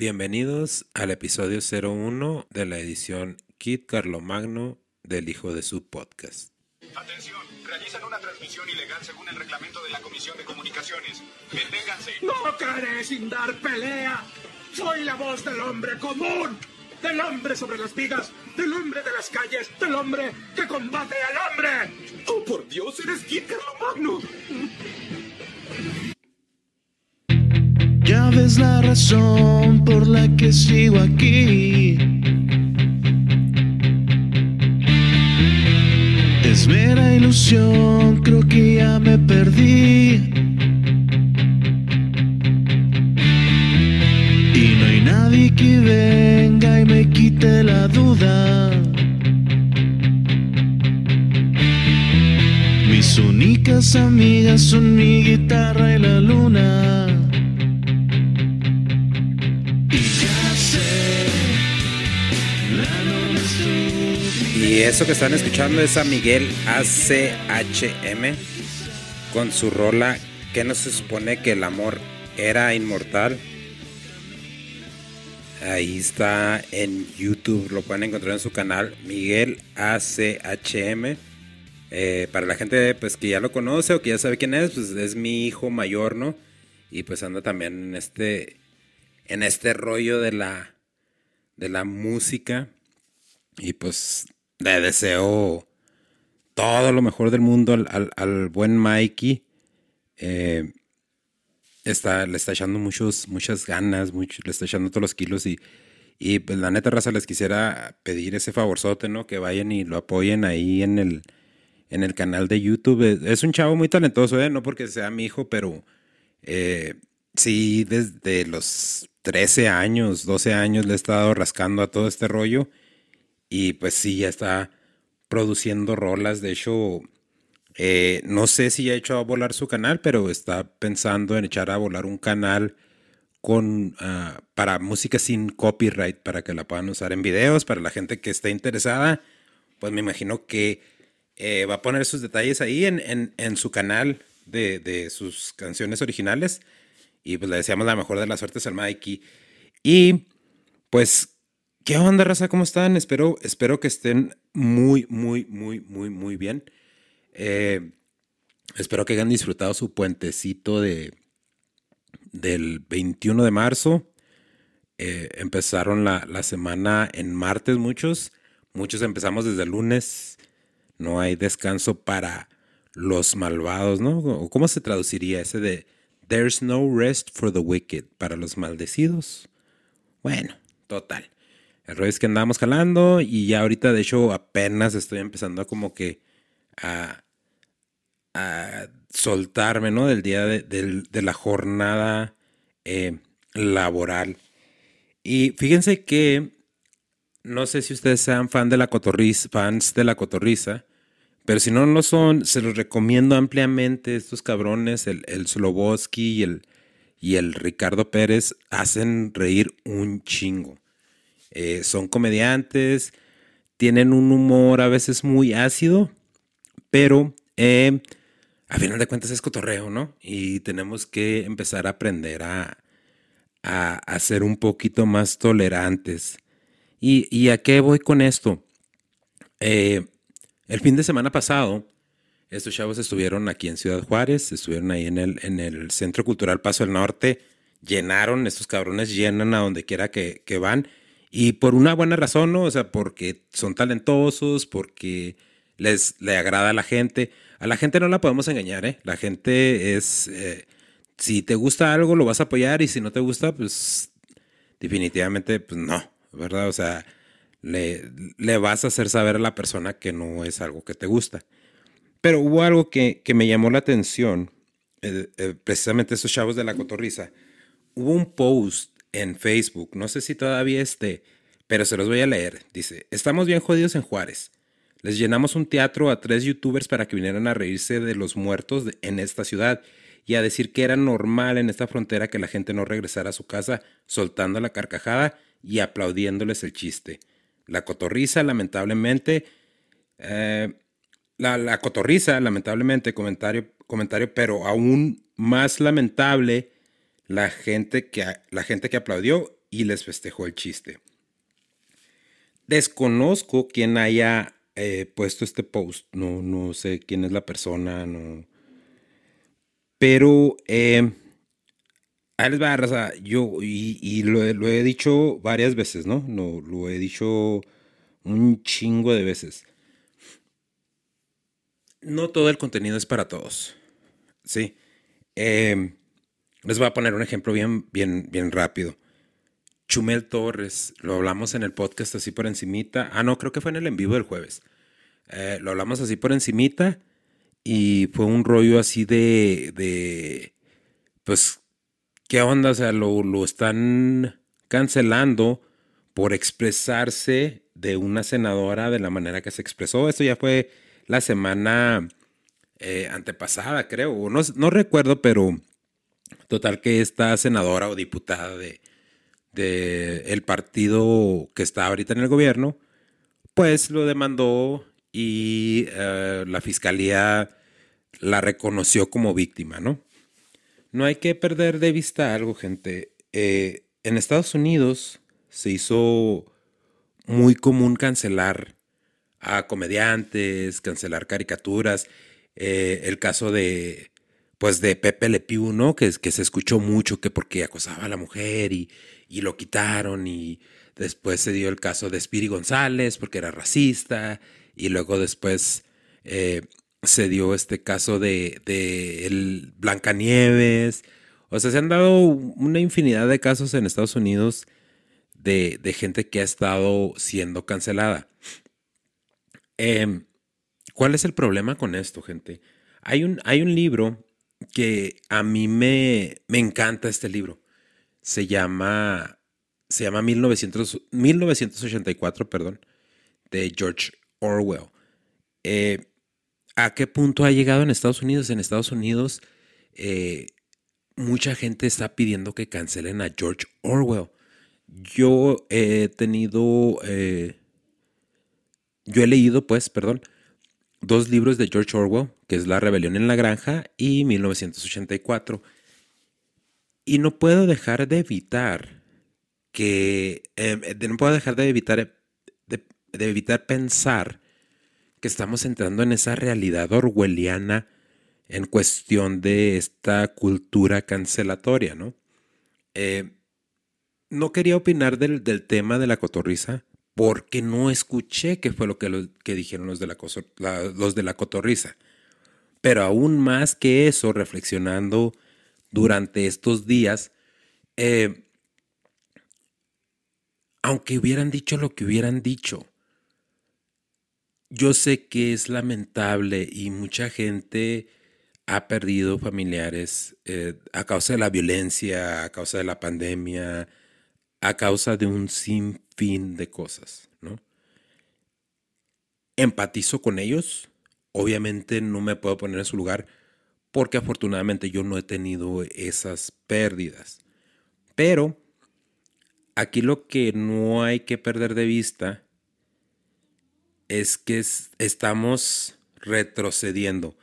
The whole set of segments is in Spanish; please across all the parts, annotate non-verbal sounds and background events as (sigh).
Bienvenidos al episodio 01 de la edición Kit Carlomagno del Hijo de su Podcast. Atención, realizan una transmisión ilegal según el reglamento de la Comisión de Comunicaciones. Deténganse. No caeré sin dar pelea. Soy la voz del hombre común, del hombre sobre las vidas, del hombre de las calles, del hombre que combate al hombre. Oh, por Dios, eres Kid Carlomagno. Ya ves la razón por la que sigo aquí. Es mera ilusión, creo que ya me perdí. Y no hay nadie que venga y me quite la duda. Mis únicas amigas son mi guitarra y la luna. Y eso que están escuchando es a Miguel ACHM con su rola que no se supone que el amor era inmortal. Ahí está en YouTube, lo pueden encontrar en su canal Miguel ACHM. Eh, para la gente pues que ya lo conoce o que ya sabe quién es, pues es mi hijo mayor, ¿no? Y pues anda también en este en este rollo de la de la música y pues le deseo todo lo mejor del mundo al, al- al buen Mikey. Eh, está, le está echando muchos, muchas ganas, le está echando todos los kilos y, y pues la neta raza les quisiera pedir ese favorzote, ¿no? Que vayan y lo apoyen ahí en el, en el canal de YouTube. Es, es un chavo muy talentoso, ¿eh? No porque sea mi hijo, pero eh, sí, desde los 13 años, 12 años le he estado rascando a todo este rollo. Y pues sí, ya está produciendo rolas. De hecho, eh, no sé si ha hecho a volar su canal, pero está pensando en echar a volar un canal con ah, para música sin copyright, para que la puedan usar en videos, para la gente que esté interesada. Pues me imagino que eh, va a poner sus detalles ahí en, en- en su canal de, de sus canciones originales. Y pues le deseamos la mejor de las suertes al Mikey. Y pues, ¿qué onda, raza? ¿Cómo están? Espero, espero que estén muy, muy, muy, muy, muy bien. Eh, espero que hayan disfrutado su puentecito de, del 21 de marzo. Eh, empezaron la, la semana en martes muchos. Muchos empezamos desde el lunes. No hay descanso para los malvados, ¿no? ¿O ¿Cómo se traduciría ese de There's no rest for the wicked para los maldecidos? Bueno, total. El rollo es que andamos jalando y ya ahorita de hecho apenas estoy empezando a como que a, soltarme, ¿no? Del día de la jornada eh, laboral. Y fíjense que no sé si ustedes sean fan de la cotorriza, fans de la cotorriza, pero si no lo son, se los recomiendo ampliamente. Estos cabrones, el, el Sloboski y el, y el Ricardo Pérez, hacen reír un chingo. Eh, son comediantes, tienen un humor a veces muy ácido, pero eh, a final de cuentas es cotorreo, ¿no? Y tenemos que empezar a aprender a, a, ser un poquito más tolerantes. ¿Y, y a qué voy con esto? Eh, el fin de semana pasado, estos chavos estuvieron aquí en Ciudad Juárez, estuvieron ahí en el, en el Centro Cultural Paso del Norte, llenaron, estos cabrones llenan a donde quiera que van, y por una buena razón, ¿no? O sea, porque son talentosos, porque les le agrada a la gente. A la gente no la podemos engañar, ¿eh? La gente es, eh, si te gusta algo, lo vas a apoyar, y si no te gusta, pues definitivamente, pues no, ¿verdad? O sea, le, le vas a hacer saber a la persona que no es algo que te gusta. Pero hubo algo que, que me llamó la atención, eh, eh, precisamente esos chavos de la cotorriza. Hubo un post en Facebook, no sé si todavía esté, pero se los voy a leer. Dice, estamos bien jodidos en Juárez. Les llenamos un teatro a tres youtubers para que vinieran a reírse de los muertos en esta ciudad y a decir que era normal en esta frontera que la gente no regresara a su casa soltando la carcajada y aplaudiéndoles el chiste. La cotorriza, lamentablemente, eh, la, la cotorriza, lamentablemente, comentario, comentario, pero aún más lamentable, la gente que, la gente que aplaudió y les festejó el chiste. Desconozco quién haya eh, puesto este post, no, no sé quién es la persona, no. Pero eh, ahí les va, raza, yo, y, lo, he dicho varias veces, ¿no? ¿no? Lo he dicho un chingo de veces. No todo el contenido es para todos. Sí. Eh, les voy a poner un ejemplo bien, bien, bien rápido. Chumel Torres, lo hablamos en el podcast así por encimita. Ah, no, creo que fue en el en vivo del jueves. Eh, lo hablamos así por encimita y fue un rollo así de, de pues, ¿qué onda? O sea, lo, lo están cancelando por expresarse de una senadora de la manera que se expresó. Eso ya fue la semana eh, antepasada, creo. No, no recuerdo, pero total que esta senadora o diputada de, el partido que está ahorita en el gobierno, pues lo demandó y eh, la fiscalía la reconoció como víctima, ¿no? No hay que perder de vista algo, gente. Eh, en Estados Unidos se hizo muy común cancelar a comediantes, cancelar caricaturas. Eh, el caso de, pues, de Pepe Le Pew, ¿no? Que, que se escuchó mucho que porque acosaba a la mujer y, y lo quitaron y después se dio el caso de Spiri González porque era racista y luego después eh, se dio este caso de, de el Blancanieves. O sea, se han dado una infinidad de casos en Estados Unidos de, de gente que ha estado siendo cancelada. Em, ¿Cuál es el problema con esto, gente? Hay un, hay un libro que a mí me, me encanta este libro. Se llama, se llama 1900, 1984, perdón, de George Orwell. Eh, ¿A qué punto ha llegado en Estados Unidos? En Estados Unidos, eh, mucha gente está pidiendo que cancelen a George Orwell. Yo he tenido, eh, yo he leído, pues, perdón, dos libros de George Orwell, que es La rebelión en la granja y 1984. Y no puedo dejar de evitar que, em, no puedo dejar de evitar, de evitar pensar que estamos entrando en esa realidad orwelliana en cuestión de esta cultura cancelatoria, ¿no? Eh, no quería opinar del, tema de la cotorriza porque no escuché qué fue lo que, dijeron los de la, los de la cotorriza. Pero aún más que eso, reflexionando durante estos días, eh, aunque hubieran dicho lo que hubieran dicho, yo sé que es lamentable y mucha gente ha perdido familiares eh, a causa de la violencia, a causa de la pandemia, a causa de un sinfín de cosas, ¿no? Empatizo con ellos, obviamente no me puedo poner en su lugar porque afortunadamente yo no he tenido esas pérdidas. Pero aquí lo que no hay que perder de vista es que estamos retrocediendo.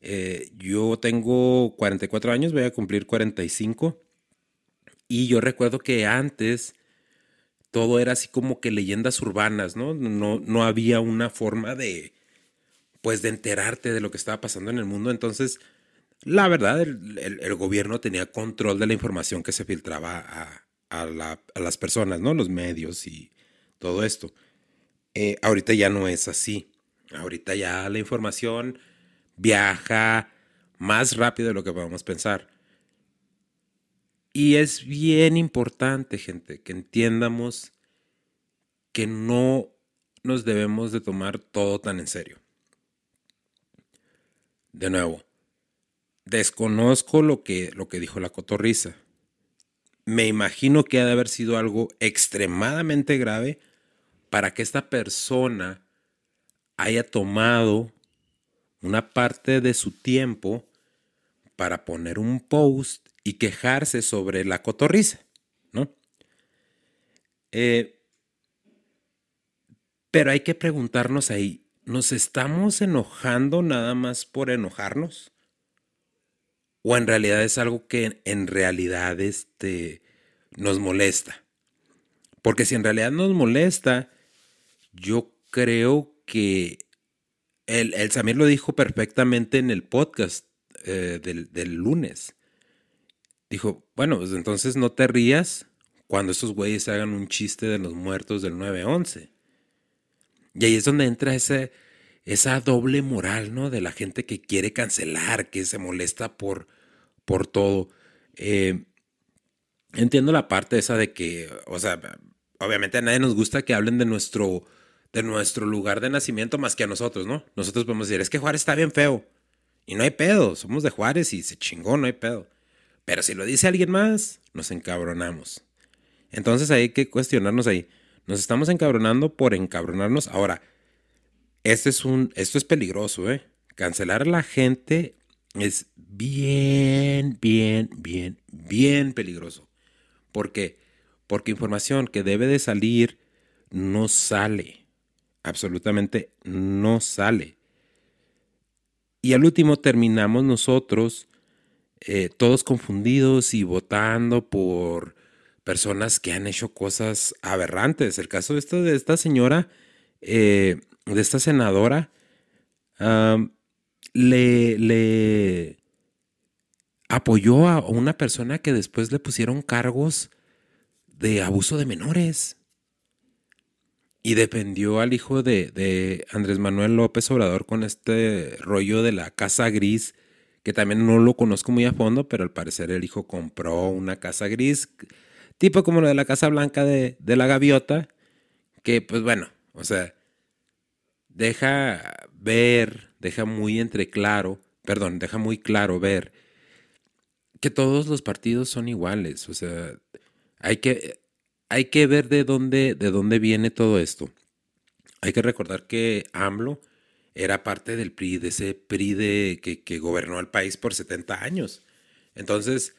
Eh, yo tengo 44 años, voy a cumplir 45. Y yo recuerdo que antes todo era así como que leyendas urbanas, ¿no? No, no había una forma de, pues, de enterarte de lo que estaba pasando en el mundo. Entonces, la verdad, el, gobierno tenía control de la información que se filtraba a, las personas, ¿no? Los medios y todo esto. Eh, ahorita ya no es así. Ahorita ya la información viaja más rápido de lo que podemos pensar. Y es bien importante, gente, que entiendamos que no nos debemos de tomar todo tan en serio. De nuevo, desconozco lo que, lo que dijo la cotorriza. Me imagino que ha de haber sido algo extremadamente grave para que esta persona haya tomado una parte de su tiempo para poner un post y quejarse sobre la cotorriza, ¿no? Eh, pero hay que preguntarnos ahí, ¿nos estamos enojando nada más por enojarnos? ¿O en realidad es algo que en realidad este, nos molesta? Porque si en realidad nos molesta, yo creo que el, el Samir lo dijo perfectamente en el podcast eh, del, del, lunes. Dijo, bueno, pues entonces no te rías cuando estos güeyes hagan un chiste de los muertos del 9-11. Y ahí es donde entra ese, esa doble moral, ¿no? De la gente que quiere cancelar, que se molesta por, por todo. Eh, entiendo la parte esa de que, o sea, obviamente a nadie nos gusta que hablen de nuestro, de nuestro lugar de nacimiento más que a nosotros, ¿no? Nosotros podemos decir, es que Juárez está bien feo. Y no hay pedo, somos de Juárez y se chingó, no hay pedo. Pero si lo dice alguien más, nos encabronamos. Entonces hay que cuestionarnos ahí. Nos estamos encabronando por encabronarnos. Ahora, este es un, esto es peligroso, ¿eh? Cancelar a la gente es bien, bien, bien, bien peligroso. ¿Por qué? Porque información que debe de salir no sale. Absolutamente no sale. Y al último terminamos nosotros eh, todos confundidos y votando por personas que han hecho cosas aberrantes. El caso de esta, señora, eh, de esta senadora, le, le apoyó a una persona que después le pusieron cargos de abuso de menores. Y dependió al hijo de, de, Andrés Manuel López Obrador con este rollo de la casa gris, que también no lo conozco muy a fondo, pero al parecer el hijo compró una casa gris tipo como lo de la Casa Blanca de, la Gaviota, que pues bueno, o sea, deja ver, deja muy entre claro, perdón, deja muy claro ver que todos los partidos son iguales, o sea, hay que, hay que ver de dónde, de dónde viene todo esto. Hay que recordar que AMLO era parte del PRI, de ese PRI de, que, que gobernó el país por 70 años. Entonces,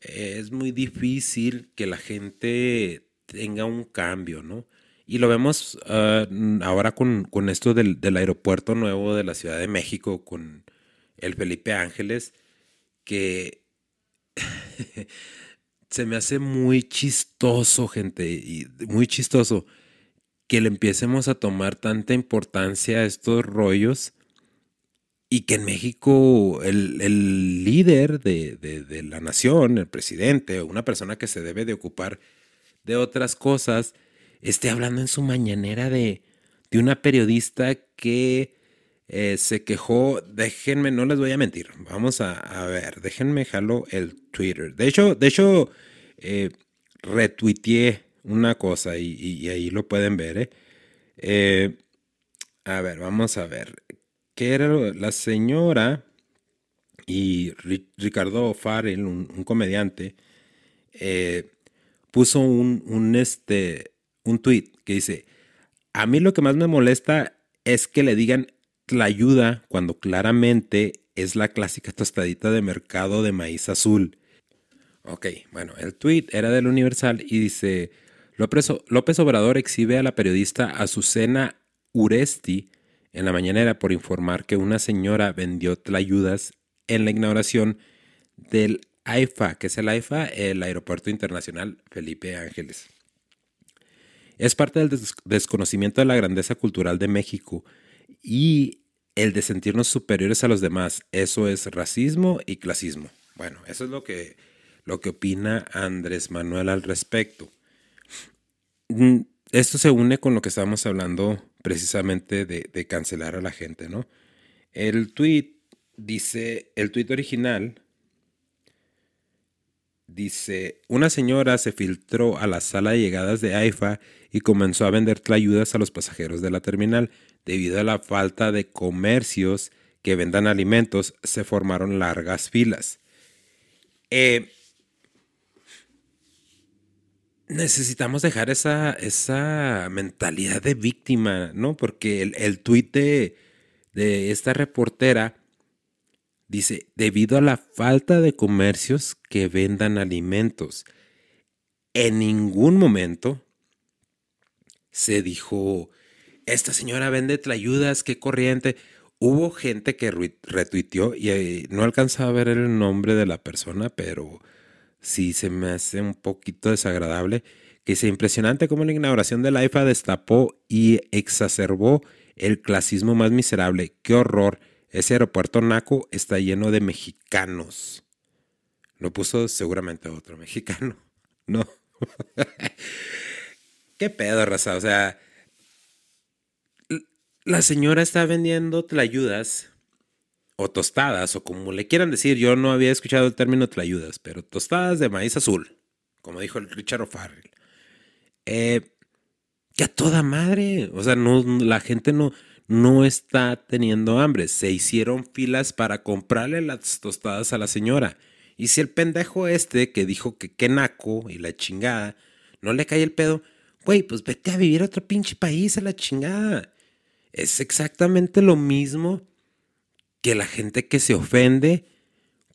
es muy difícil que la gente tenga un cambio, ¿no? Y lo vemos ah, ahora con, esto del, aeropuerto nuevo de la Ciudad de México, con el Felipe Ángeles, que (laughs) se me hace muy chistoso, gente, y muy chistoso que le empiecemos a tomar tanta importancia a estos rollos y que en México el, líder de, la nación, el presidente, una persona que se debe de ocupar de otras cosas, esté hablando en su mañanera de, una periodista que eh, se quejó, déjenme, no les voy a mentir, vamos a, ver, déjenme jalo el Twitter. De hecho, de hecho, eh, retuiteé una cosa y, ahí lo pueden ver. ¿eh? ¿eh? a ver, vamos a ver que era la señora y Ricardo Farrell, un, comediante, eh, puso un, un, este, un tweet que dice, a mí lo que más me molesta es que le digan la ayuda cuando claramente es la clásica tostadita de mercado de maíz azul. Ok, bueno, el tweet era del Universal y dice, López, Obrador exhibe a la periodista Azucena Uresti en la mañanera por informar que una señora vendió tlayudas en la inauguración del AIFA, que es el AIFA, el Aeropuerto Internacional Felipe Ángeles. Es parte del desconocimiento de la grandeza cultural de México y el de sentirnos superiores a los demás. Eso es racismo y clasismo. Bueno, eso es lo que, lo que opina Andrés Manuel al respecto. Mm, esto se une con lo que estábamos hablando precisamente de, cancelar a la gente, ¿no? El tweet dice, el tweet original dice, una señora se filtró a la sala de llegadas de AIFA y comenzó a vender ayudas a los pasajeros de la terminal. Debido a la falta de comercios que vendan alimentos, se formaron largas filas. Eh, necesitamos dejar esa, esa mentalidad de víctima, ¿no? Porque el, el tuit de, esta reportera dice, debido a la falta de comercios que vendan alimentos, en ningún momento se dijo, esta señora vende tlayudas, qué corriente. Hubo gente que retuiteó y eh, no alcanzaba a ver el nombre de la persona, pero sí se me hace un poquito desagradable que dice, impresionante cómo la inauguración de la IFA destapó y exacerbó el clasismo más miserable. Qué horror. Ese aeropuerto naco está lleno de mexicanos. Lo puso seguramente otro mexicano. (laughs) No. (laughs) ¿Qué pedo, raza? O sea, la señora está vendiendo tlayudas o tostadas, o como le quieran decir. Yo no había escuchado el término tlayudas, pero tostadas de maíz azul, como dijo el Richard O'Farrell. Eh, que a toda madre. O sea, no, la gente no, no está teniendo hambre. Se hicieron filas para comprarle las tostadas a la señora. Y si el pendejo este que dijo que qué naco y la chingada, no le cae el pedo, güey, pues vete a vivir a otro pinche país a la chingada. Es exactamente lo mismo que la gente que se ofende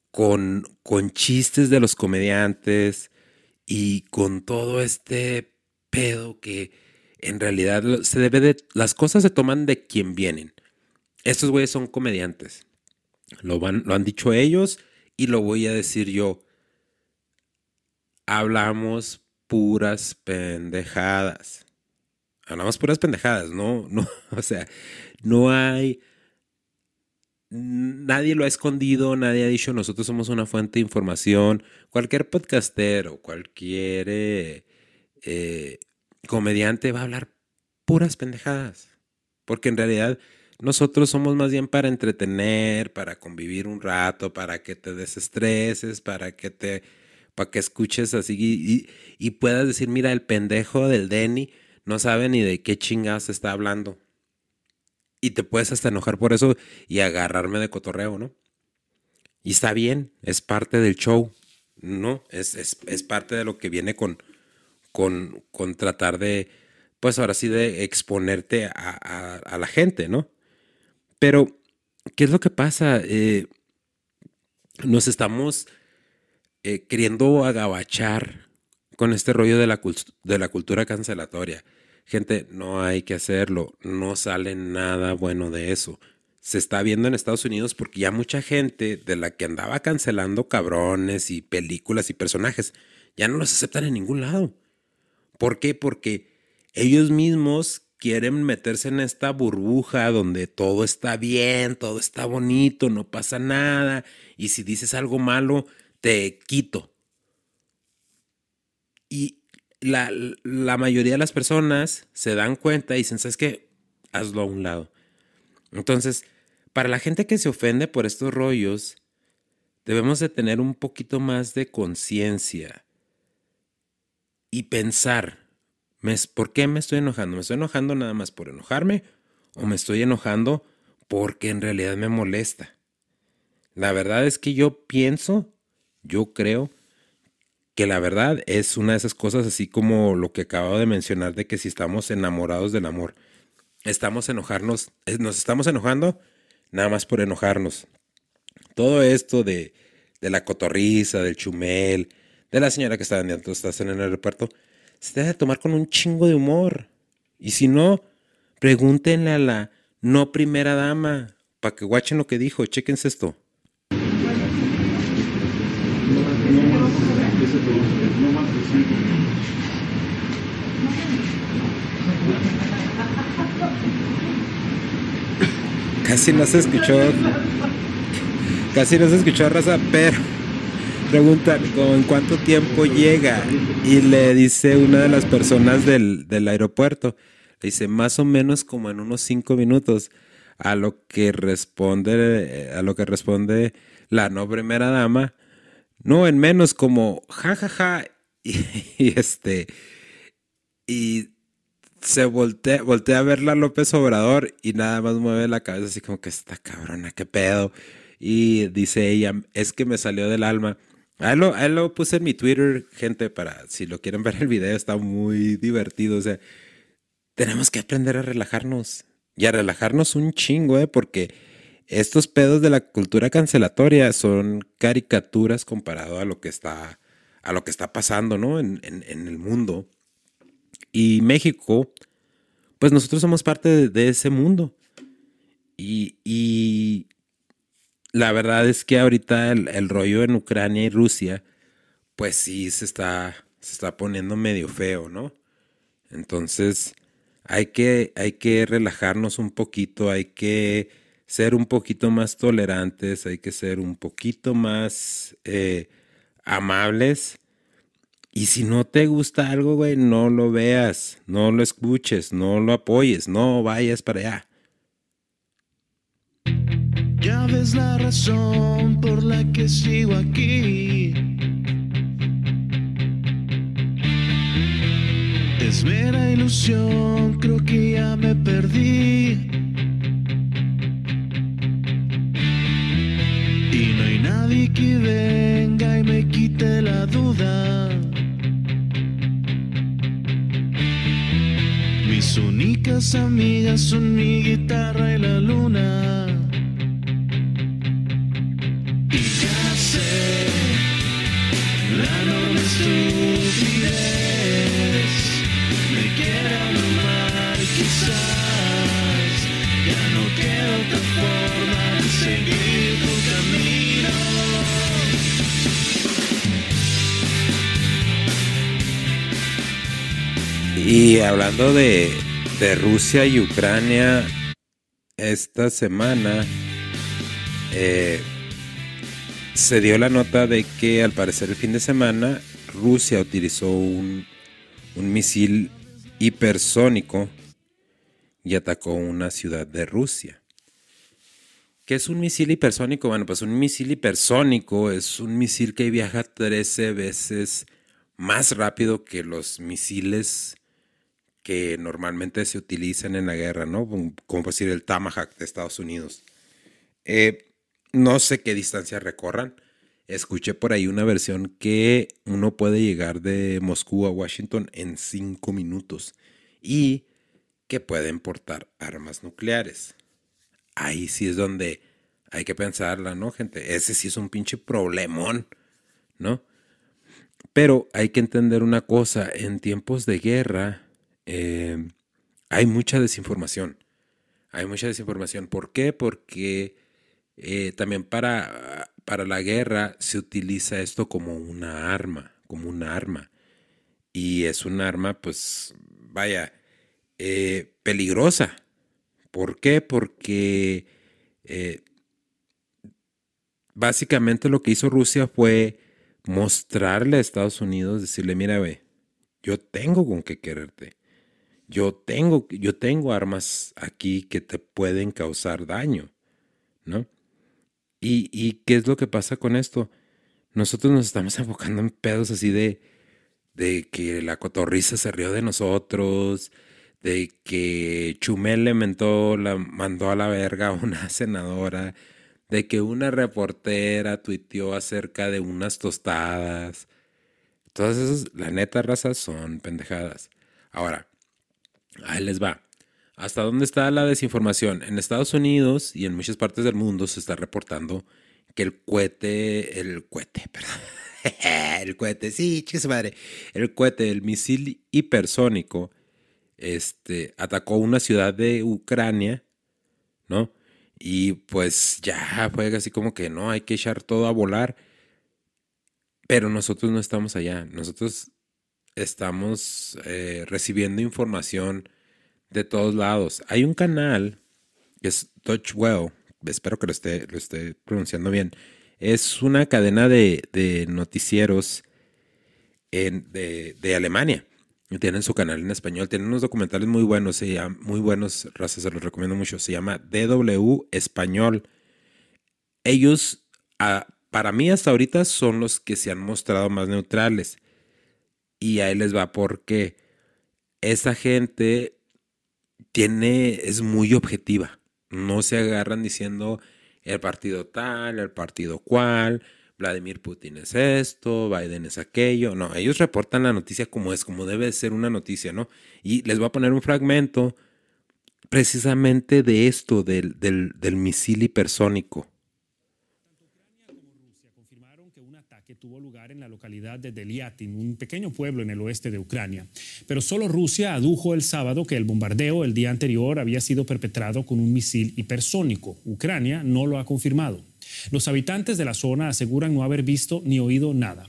con, con chistes de los comediantes y con todo este pedo que en realidad se debe de. Las cosas se toman de quien vienen. Estos güeyes son comediantes. Lo, van, lo han dicho ellos y lo voy a decir yo. Hablamos puras pendejadas. Hablamos puras pendejadas, no, (laughs) no, o sea, no hay. Nadie lo ha escondido, nadie ha dicho nosotros somos una fuente de información. Cualquier podcastero, cualquier eh, eh, comediante va a hablar puras pendejadas. Porque en realidad nosotros somos más bien para entretener, para convivir un rato, para que te desestreses, para que te para que escuches así y, puedas decir, mira, el pendejo del Denny no sabe ni de qué chingados está hablando. Y te puedes hasta enojar por eso y agarrarme de cotorreo, ¿no? Y está bien, es parte del show, ¿no? Es, es parte de lo que viene con, con, con tratar de, pues ahora sí, de exponerte a, la gente, ¿no? Pero, ¿qué es lo que pasa? Eh, nos estamos eh, queriendo agabachar con este rollo de la, de la cultura cancelatoria. Gente, no hay que hacerlo, no sale nada bueno de eso. Se está viendo en Estados Unidos porque ya mucha gente de la que andaba cancelando cabrones y películas y personajes, ya no los aceptan en ningún lado. ¿Por qué? Porque ellos mismos quieren meterse en esta burbuja donde todo está bien, todo está bonito, no pasa nada, y si dices algo malo, te quito. Y la, mayoría de las personas se dan cuenta y dicen, ¿sabes qué? Hazlo a un lado. Entonces, para la gente que se ofende por estos rollos, debemos de tener un poquito más de conciencia y pensar, ¿por qué me estoy enojando? ¿Me estoy enojando nada más por enojarme o me estoy enojando porque en realidad me molesta? La verdad es que yo pienso, yo creo que la verdad es una de esas cosas así como lo que acabo de mencionar de que si estamos enamorados del amor, estamos enojarnos, nos estamos enojando nada más por enojarnos. Todo esto de, de la cotorriza, del chumel, de la señora que está vendiendo estás en el aeropuerto, se debe tomar con un chingo de humor. Y si no, pregúntenle a la no primera dama para que guachen lo que dijo. Chequense esto. Casi no se escuchó. Casi no se escuchó raza, pero preguntan en cuánto tiempo llega y le dice una de las personas del, aeropuerto, le dice más o menos como en unos cinco minutos, a lo que responde, a lo que responde la no primera dama, no en menos como jajaja (laughs) y, este y se voltea, voltea a verla López Obrador y nada más mueve la cabeza así como que está cabrona, qué pedo. Y dice ella, es que me salió del alma. Ahí lo, puse en mi Twitter, gente, para si lo quieren ver el video, está muy divertido. O sea, tenemos que aprender a relajarnos y a relajarnos un chingo, ¿eh? Porque estos pedos de la cultura cancelatoria son caricaturas comparado a lo que está, a lo que está pasando, ¿no? En, el mundo. Y México, pues nosotros somos parte de, ese mundo. y la verdad es que ahorita el, rollo en Ucrania y Rusia, pues sí se está, se está poniendo medio feo, ¿no? Entonces, hay que, hay que relajarnos un poquito, hay que ser un poquito más tolerantes, hay que ser un poquito más eh, amables. Y si no te gusta algo, güey, no lo veas, no lo escuches, no lo apoyes, no vayas para allá. Ya ves la razón por la que sigo aquí. Es mera ilusión, creo que ya me perdí. Nadie que venga y me quite la duda. Mis únicas amigas son mi guitarra y la luna. Y ya sé la enorme estupidez. Me quiero abrumar, quizás. Ya no queda otra forma de seguir Y hablando de, de Rusia y Ucrania, esta semana eh, se dio la nota de que al parecer el fin de semana Rusia utilizó un, un misil hipersónico y atacó una ciudad de Rusia. ¿Qué es un misil hipersónico? Bueno, pues un misil hipersónico es un misil que viaja 13 veces más rápido que los misiles que normalmente se utilizan en la guerra, ¿no? Como decir el Tomahawk de Estados Unidos. Eh, no sé qué distancia recorran. Escuché por ahí una versión que uno puede llegar de Moscú a Washington en cinco minutos y que pueden portar armas nucleares. Ahí sí es donde hay que pensarla, ¿no, gente? Ese sí es un pinche problemón, ¿no? Pero hay que entender una cosa, en tiempos de guerra eh, hay mucha desinformación. Hay mucha desinformación. ¿Por qué? Porque eh, también para, para la guerra se utiliza esto como una arma, como una arma. Y es un arma, pues, vaya, eh, peligrosa. ¿Por qué? Porque eh, básicamente lo que hizo Rusia fue mostrarle a Estados Unidos, decirle, mira, ve, yo tengo con qué quererte. Yo tengo, yo tengo armas aquí que te pueden causar daño, ¿no? ¿Y, ¿Y qué es lo que pasa con esto? Nosotros nos estamos (laughs) enfocando en pedos así de, de que la cotorriza se rió de nosotros, de que Chumel le mentó, la mandó a la verga a una (laughs) senadora, de que una reportera tuiteó acerca de unas tostadas. Todas esas, la neta raza, son pendejadas. Ahora, ahí les va. ¿Hasta dónde está la desinformación? En Estados Unidos y en muchas partes del mundo se está reportando que el cohete, el cohete, (laughs) perdón, el cohete, sí, chicas madre, el cohete, el misil hipersónico, este, atacó una ciudad de Ucrania, ¿no? Y pues ya fue así como que no, hay que echar todo a volar. Pero nosotros no estamos allá. Nosotros estamos eh, recibiendo información de todos lados. Hay un canal que es Touch Well, espero que lo esté, lo esté pronunciando bien. Es una cadena de, de noticieros en, de, de Alemania. Tienen su canal en español, tienen unos documentales muy buenos, se muy buenos, razas, se los recomiendo mucho. Se llama DW Español. Ellos, ah, para mí hasta ahorita, son los que se han mostrado más neutrales. Y ahí les va porque esa gente tiene, es muy objetiva. No se agarran diciendo el partido tal, el partido cual, Vladimir Putin es esto, Biden es aquello. No, ellos reportan la noticia como es, como debe ser una noticia, ¿no? Y les voy a poner un fragmento precisamente de esto, del, del, del misil hipersónico. confirmaron que un ataque tuvo lugar en la de Deliatin, un pequeño pueblo en el oeste de Ucrania. Pero solo Rusia adujo el sábado que el bombardeo el día anterior había sido perpetrado con un misil hipersónico. Ucrania no lo ha confirmado. Los habitantes de la zona aseguran no haber visto ni oído nada.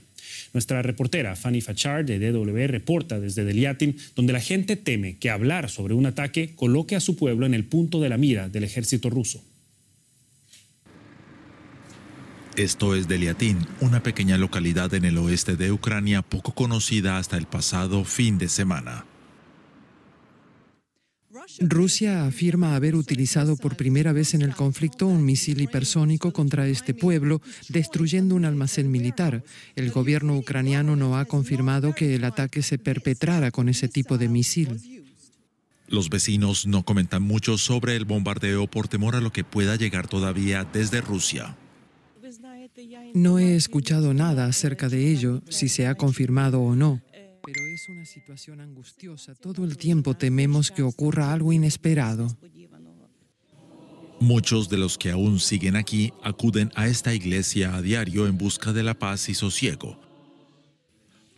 Nuestra reportera Fanny Fachard de DW reporta desde Deliatin, donde la gente teme que hablar sobre un ataque coloque a su pueblo en el punto de la mira del ejército ruso. Esto es Deliatin, una pequeña localidad en el oeste de Ucrania poco conocida hasta el pasado fin de semana. Rusia afirma haber utilizado por primera vez en el conflicto un misil hipersónico contra este pueblo, destruyendo un almacén militar. El gobierno ucraniano no ha confirmado que el ataque se perpetrara con ese tipo de misil. Los vecinos no comentan mucho sobre el bombardeo por temor a lo que pueda llegar todavía desde Rusia. No he escuchado nada acerca de ello, si se ha confirmado o no. Pero es una situación angustiosa. Todo el tiempo tememos que ocurra algo inesperado. Muchos de los que aún siguen aquí acuden a esta iglesia a diario en busca de la paz y sosiego.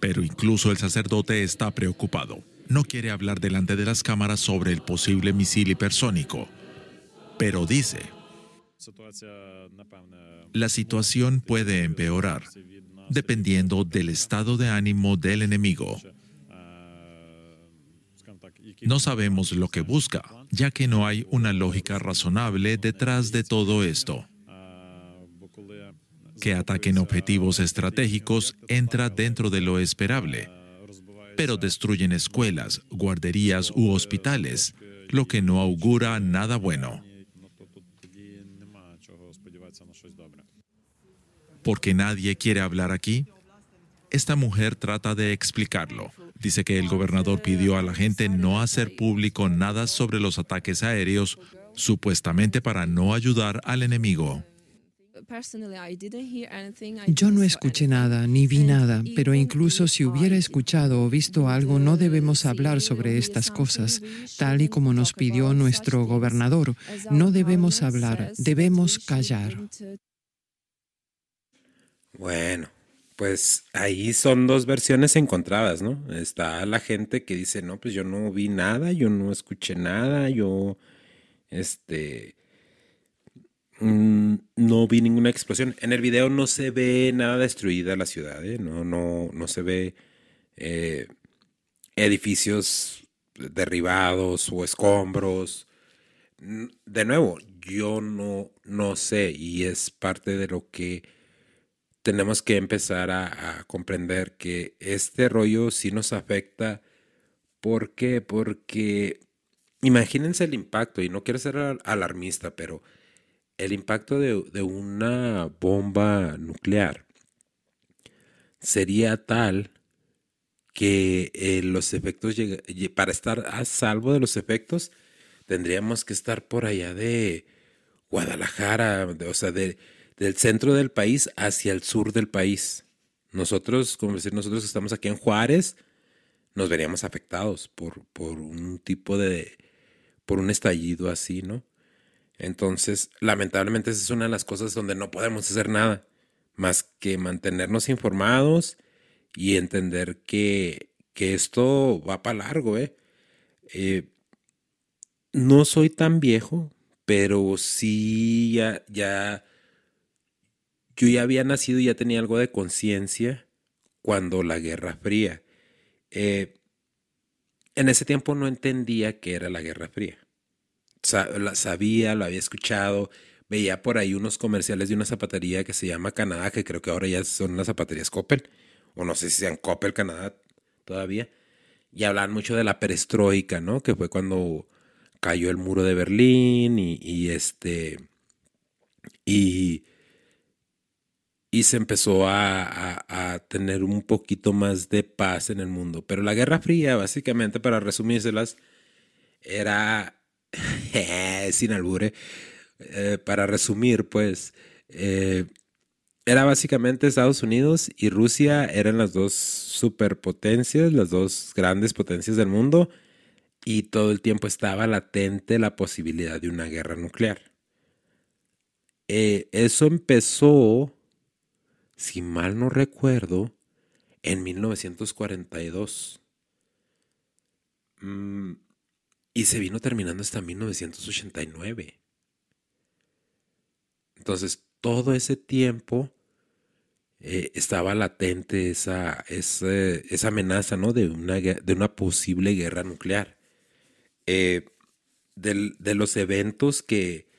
Pero incluso el sacerdote está preocupado. No quiere hablar delante de las cámaras sobre el posible misil hipersónico. Pero dice, la situación puede empeorar dependiendo del estado de ánimo del enemigo. No sabemos lo que busca, ya que no hay una lógica razonable detrás de todo esto. Que ataquen objetivos estratégicos entra dentro de lo esperable, pero destruyen escuelas, guarderías u hospitales, lo que no augura nada bueno. Porque nadie quiere hablar aquí? Esta mujer trata de explicarlo. Dice que el gobernador pidió a la gente no hacer público nada sobre los ataques aéreos, supuestamente para no ayudar al enemigo. Yo no escuché nada, ni vi nada, pero incluso si hubiera escuchado o visto algo, no debemos hablar sobre estas cosas, tal y como nos pidió nuestro gobernador. No debemos hablar, debemos callar. Bueno, pues ahí son dos versiones encontradas, ¿no? Está la gente que dice, no, pues yo no vi nada, yo no escuché nada, yo, este, mm, no vi ninguna explosión. En el video no se ve nada destruida la ciudad, ¿eh? No, no, no se ve eh, edificios derribados o escombros. De nuevo, yo no, no sé y es parte de lo que tenemos que empezar a, comprender que este rollo sí nos afecta. ¿Por qué? Porque imagínense el impacto, y no quiero ser alarmista, pero el impacto de, una bomba nuclear sería tal que eh, los efectos, para estar a salvo de los efectos, tendríamos que estar por allá de Guadalajara, o sea, de, del centro del país hacia el sur del país. Nosotros, como decir, nosotros estamos aquí en Juárez, nos veríamos afectados por, por un tipo de, por un estallido así, ¿no? Entonces, lamentablemente esa es una de las cosas donde no podemos hacer nada más que mantenernos informados y entender que, que esto va para largo, ¿eh? ¿eh? No soy tan viejo, pero sí ya yo ya había nacido y ya tenía algo de conciencia cuando la Guerra Fría. Eh, en ese tiempo no entendía qué era la Guerra Fría. sabía, lo había escuchado, veía por ahí unos comerciales de una zapatería que se llama Canadá, que creo que ahora ya son las zapaterías Coppel, o no sé si sean Coppel Canadá todavía, y hablan mucho de la perestroika, ¿no? Que fue cuando cayó el muro de Berlín y, y este, y y se empezó a, tener un poquito más de paz en el mundo. Pero la Guerra Fría, básicamente, para resumírselas, era, (laughs) sin albure, eh, para resumir, pues, eh, era básicamente Estados Unidos y Rusia eran las dos superpotencias, las dos grandes potencias del mundo, y todo el tiempo estaba latente la posibilidad de una guerra nuclear. Eh, eso empezó si mal no recuerdo, en 1942. Mm, y se vino terminando hasta 1989. Entonces, todo ese tiempo eh, estaba latente esa, esa, amenaza ¿no? de, una, de una posible guerra nuclear. Eh, de los eventos que,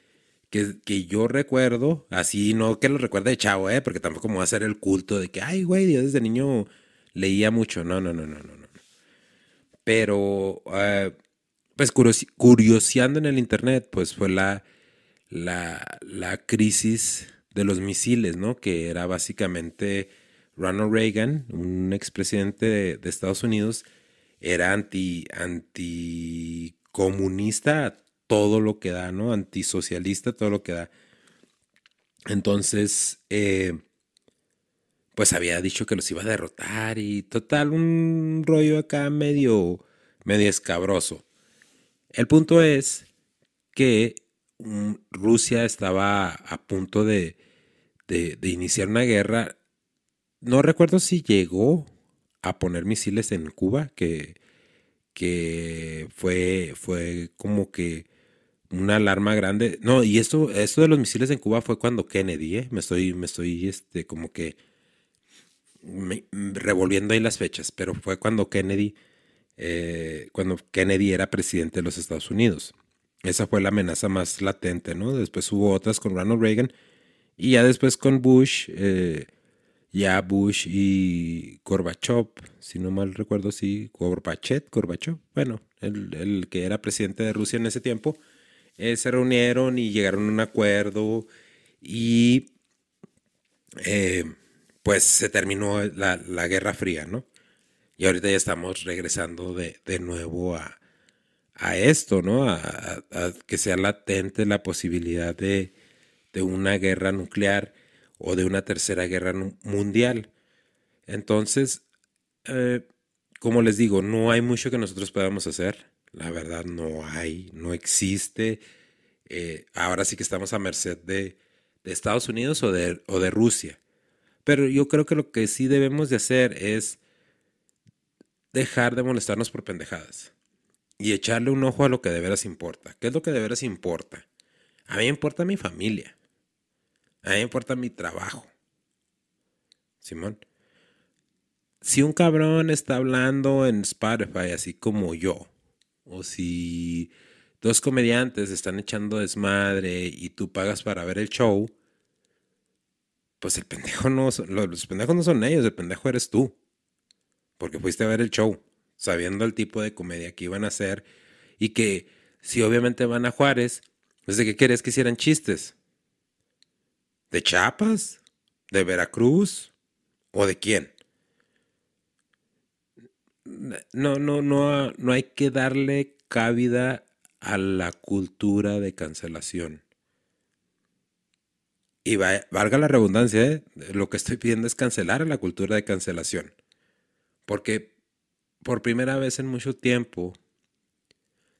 que, yo recuerdo, así no que lo recuerde de chavo, ¿eh? porque tampoco me va a hacer el culto de que, ay, güey, yo desde niño leía mucho. No, no, no, no, no. no. Pero, uh, pues curioseando en el internet, pues fue la, la, la crisis de los misiles, ¿no? Que era básicamente Ronald Reagan, un expresidente de, de Estados Unidos, era anti, anticomunista todo lo que da, ¿no? Antisocialista todo lo que da. Entonces, eh, pues había dicho que los iba a derrotar y total, un rollo acá medio, medio escabroso. El punto es que mm, Rusia estaba a punto de, de, iniciar una guerra. No recuerdo si llegó a poner misiles en Cuba, que, que fue, fue como que una alarma grande. No, y esto, esto de los misiles en Cuba fue cuando Kennedy, ¿eh? Me estoy, me estoy, este, como que revolviendo ahí las fechas, pero fue cuando Kennedy, eh, cuando Kennedy era presidente de los Estados Unidos. Esa fue la amenaza más latente, ¿no? Después hubo otras con Ronald Reagan y ya después con Bush, eh, ya Bush y Gorbachev, si no mal recuerdo, sí, Gorbachev, Gorbachev, bueno, el, que era presidente de Rusia en ese tiempo, eh, se reunieron y llegaron a un acuerdo y eh, pues se terminó la, Guerra Fría, ¿no? Y ahorita ya estamos regresando de, nuevo a, esto, ¿no? a, que sea latente la posibilidad de, de una guerra nuclear o de una tercera guerra mundial. Entonces, eh, como les digo, no hay mucho que nosotros podamos hacer. La verdad, no hay, no existe. Eh, ahora sí que estamos a merced de, Estados Unidos o de, o de Rusia. Pero yo creo que lo que sí debemos de hacer es dejar de molestarnos por pendejadas y echarle un ojo a lo que de veras importa. ¿Qué es lo que de veras importa? A mí me importa mi familia. A mí me importa mi trabajo. Simón. Si un cabrón está hablando en Spotify así como yo, o si dos comediantes están echando desmadre y tú pagas para ver el show, pues el pendejo no, los pendejos no son ellos, el pendejo eres tú. Porque fuiste a ver el show, sabiendo el tipo de comedia que iban a hacer y que si obviamente van a Juárez, pues de qué querías que hicieran chistes. ¿De Chiapas? ¿De Veracruz? ¿O de quién? No, no, no, no hay que darle cabida a la cultura de cancelación. Y valga la redundancia, ¿eh? lo que estoy pidiendo es cancelar a la cultura de cancelación. Porque por primera vez en mucho tiempo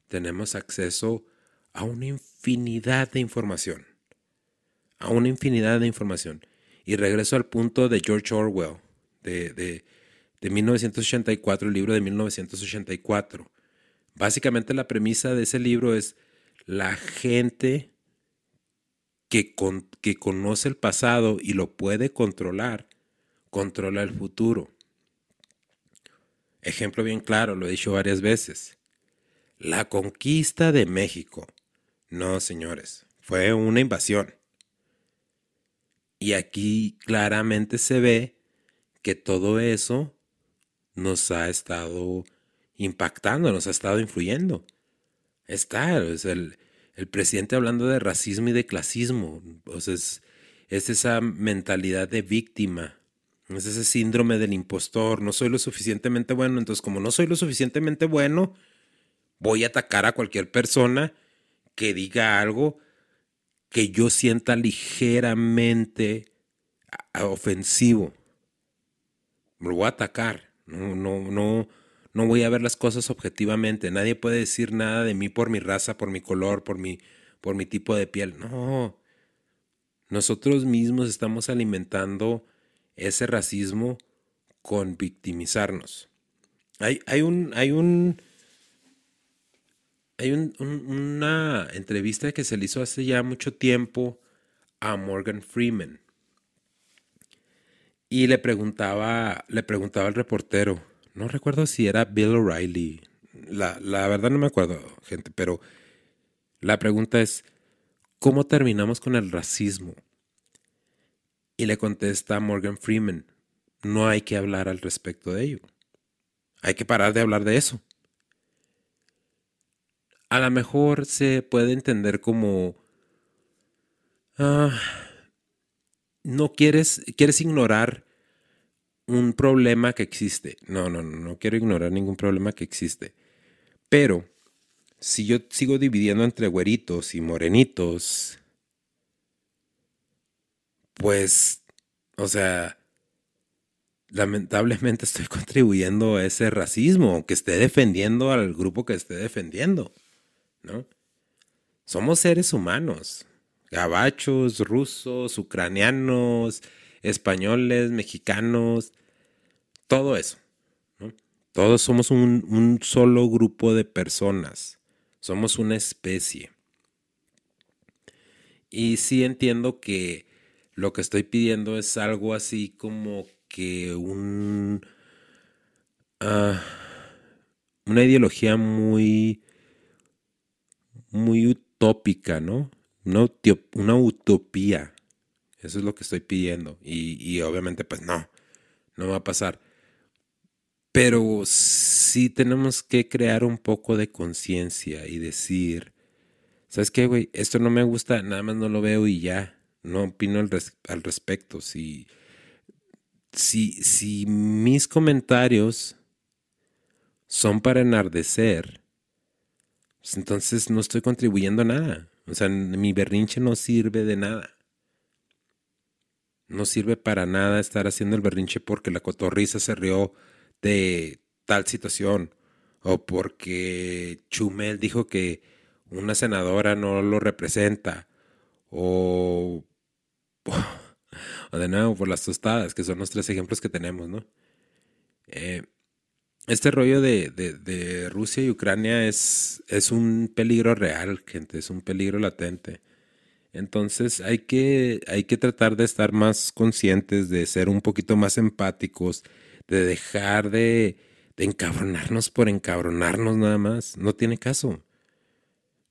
tenemos acceso a una infinidad de información a una infinidad de información. Y regreso al punto de George Orwell, de, de, de 1984, el libro de 1984. Básicamente la premisa de ese libro es la gente que, que conoce el pasado y lo puede controlar, controla el futuro. Ejemplo bien claro, lo he dicho varias veces. La conquista de México. No, señores, fue una invasión. Y aquí claramente se ve que todo eso nos ha estado impactando, nos ha estado influyendo. Está, es el, presidente hablando de racismo y de clasismo. es, es esa mentalidad de víctima. Es ese síndrome del impostor. No soy lo suficientemente bueno. Entonces, como no soy lo suficientemente bueno, voy a atacar a cualquier persona que diga algo que yo sienta ligeramente ofensivo. Lo voy a atacar. No, no, no, no voy a ver las cosas objetivamente. Nadie puede decir nada de mí por mi raza, por mi color, por mi, por mi tipo de piel. No. Nosotros mismos estamos alimentando ese racismo con victimizarnos. Hay, hay un, hay un, hay una entrevista que se le hizo hace ya mucho tiempo a Morgan Freeman. Y le preguntaba, le preguntaba al reportero, no recuerdo si era Bill O'Reilly, la, la verdad no me acuerdo, gente, pero la pregunta es, ¿cómo terminamos con el racismo? Y le contesta Morgan Freeman, no hay que hablar al respecto de ello. Hay que parar de hablar de eso. A lo mejor se puede entender como... Ah, no quieres, quieres ignorar un problema que existe. No, no, no, no quiero ignorar ningún problema que existe. Pero si yo sigo dividiendo entre güeritos y morenitos, pues, o sea, lamentablemente estoy (laughs) contribuyendo a ese racismo, que esté defendiendo al grupo que esté defendiendo, ¿no? Somos seres humanos, gabachos, rusos, ucranianos, españoles, mexicanos, todo eso. Todos somos un, solo grupo de personas, somos una especie. Y sí entiendo que lo que estoy pidiendo es algo así como que un... Uh, una ideología muy... muy utópica, ¿no? Una, utopía. Eso es lo que estoy pidiendo. Y, y, obviamente, pues no, no va a pasar. Pero sí tenemos que crear un poco de conciencia y decir, ¿sabes qué, güey? Esto no me gusta, nada más no lo veo y ya. No opino al, al respecto. Si si, mis comentarios son para enardecer, pues entonces no estoy contribuyendo nada. O sea, mi berrinche no sirve de nada. No sirve para nada estar haciendo el berrinche porque la cotorriza se rió de tal situación o porque Chumel dijo que una senadora no lo representa o (laughs) o de nuevo por las tostadas, que son los tres ejemplos que tenemos, ¿no? Eh, este rollo de, Rusia y Ucrania es, es un peligro real, gente, es un peligro latente. Entonces hay que, hay que tratar de estar más conscientes, de ser un poquito más empáticos, de dejar de, de encabronarnos por encabronarnos nada más. No tiene caso.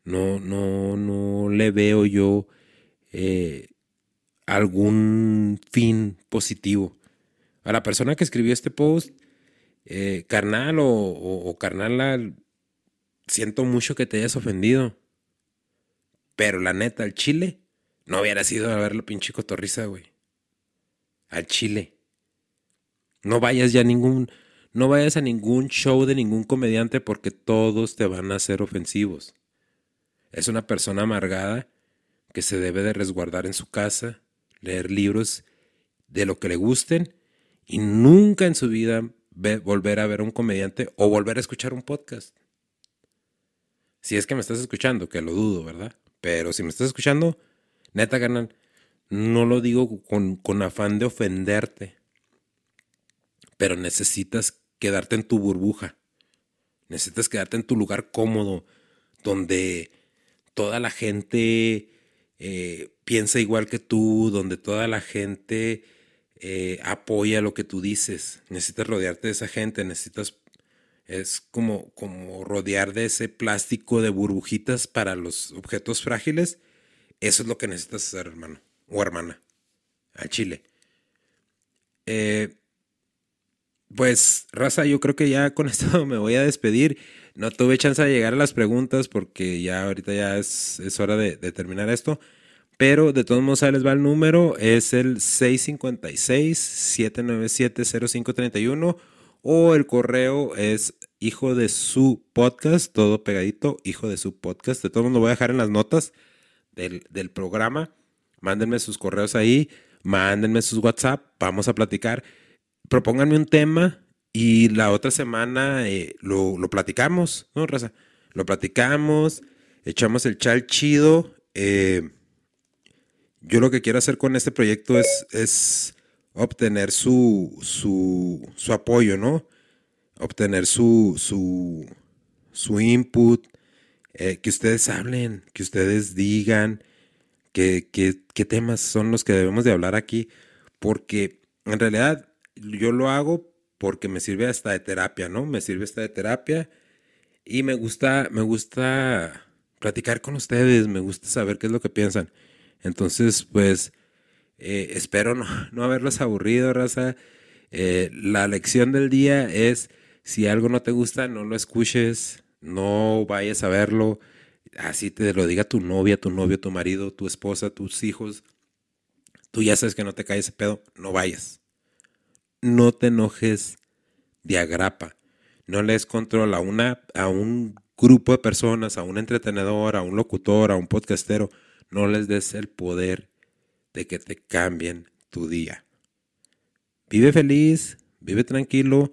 No, no, no le veo yo eh, algún fin positivo. A la persona que escribió este post, eh, carnal o, carnal, siento mucho que te hayas ofendido. Pero la neta, al chile, no hubiera sido a ver la pinche cotorriza, güey. Al chile. No vayas ya a ningún, no vayas a ningún show de ningún comediante porque todos te van a ser ofensivos. Es una persona amargada que se debe de resguardar en su casa leer libros de lo que le gusten y nunca en su vida volver a ver un comediante o volver a escuchar un podcast. Si es que me estás escuchando, que lo dudo, ¿verdad? Pero si me estás escuchando, neta, ganan. No lo digo con, con afán de ofenderte, pero necesitas quedarte en tu burbuja. Necesitas quedarte en tu lugar cómodo, donde toda la gente eh, piensa igual que tú, donde toda la gente eh, apoya lo que tú dices. Necesitas rodearte de esa gente, necesitas, es como, como rodear de ese plástico de burbujitas para los objetos frágiles. Eso es lo que necesitas hacer, hermano o hermana, al chile. Eh, pues, raza, yo creo que ya con (laughs) esto me voy a despedir. No tuve chance de llegar a las preguntas porque ya ahorita ya es, hora de, terminar esto. Pero de todos modos, ahí les va el número. Es el 656-797-0531. O el correo es hijo de su podcast, todo pegadito, hijo de su podcast. De todos modos, lo voy a dejar en las notas del, del programa. Mándenme sus correos ahí, mándenme sus WhatsApp, vamos a platicar. Propónganme un tema y la otra semana eh, lo, platicamos, ¿no, Raza? Lo platicamos, echamos el chal chido. Eh, yo lo que quiero hacer con este proyecto es, es obtener su, su, su, apoyo, ¿no? Obtener su, su, su input, eh, que ustedes hablen, que ustedes digan qué temas son los que debemos de hablar aquí, porque en realidad yo lo hago porque me sirve hasta de terapia, ¿no? Me sirve hasta de terapia y me gusta, me gusta platicar con ustedes, me gusta saber qué es lo que piensan. Entonces, pues, eh, espero no, (laughs) haberlos aburrido, raza. Eh, la lección del día es, si algo no te gusta, no lo escuches, no vayas a verlo, así te lo diga tu novia, tu novio, tu marido, tu esposa, tus hijos. Tú ya sabes que no te cae ese pedo, no vayas. No te enojes de agrapa. No les control a, una, a un grupo de personas, a un entretenedor, a un locutor, a un podcastero. No les des el poder de que te cambien tu día. Vive feliz, vive tranquilo,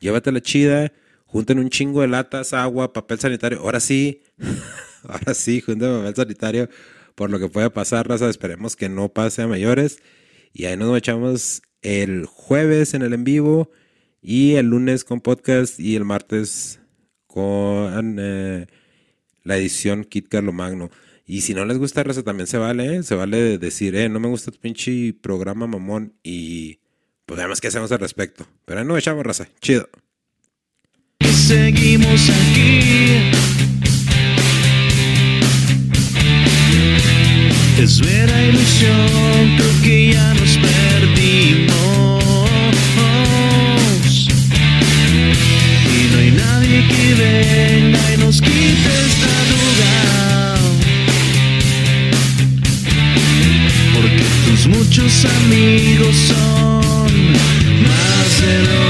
llévate la chida, junten un chingo de latas, agua, papel sanitario. Ahora sí, (laughs) ahora sí, junten papel sanitario por lo que pueda pasar, raza. Esperemos que no pase a mayores. Y ahí nos echamos el jueves en el en vivo y el lunes con podcast y el martes con eh, la edición Kit Carlo Magno. Y si no les gusta raza, también se vale, ¿eh? se vale decir, eh, no me gusta tu pinche programa mamón y pues además qué hacemos al respecto. Pero nos echamos raza, chido. Seguimos aquí. Es vera ilusión, creo que ya nos perdimos. Y no hay nadie que venga y nos quite esta muchos amigos son más de lo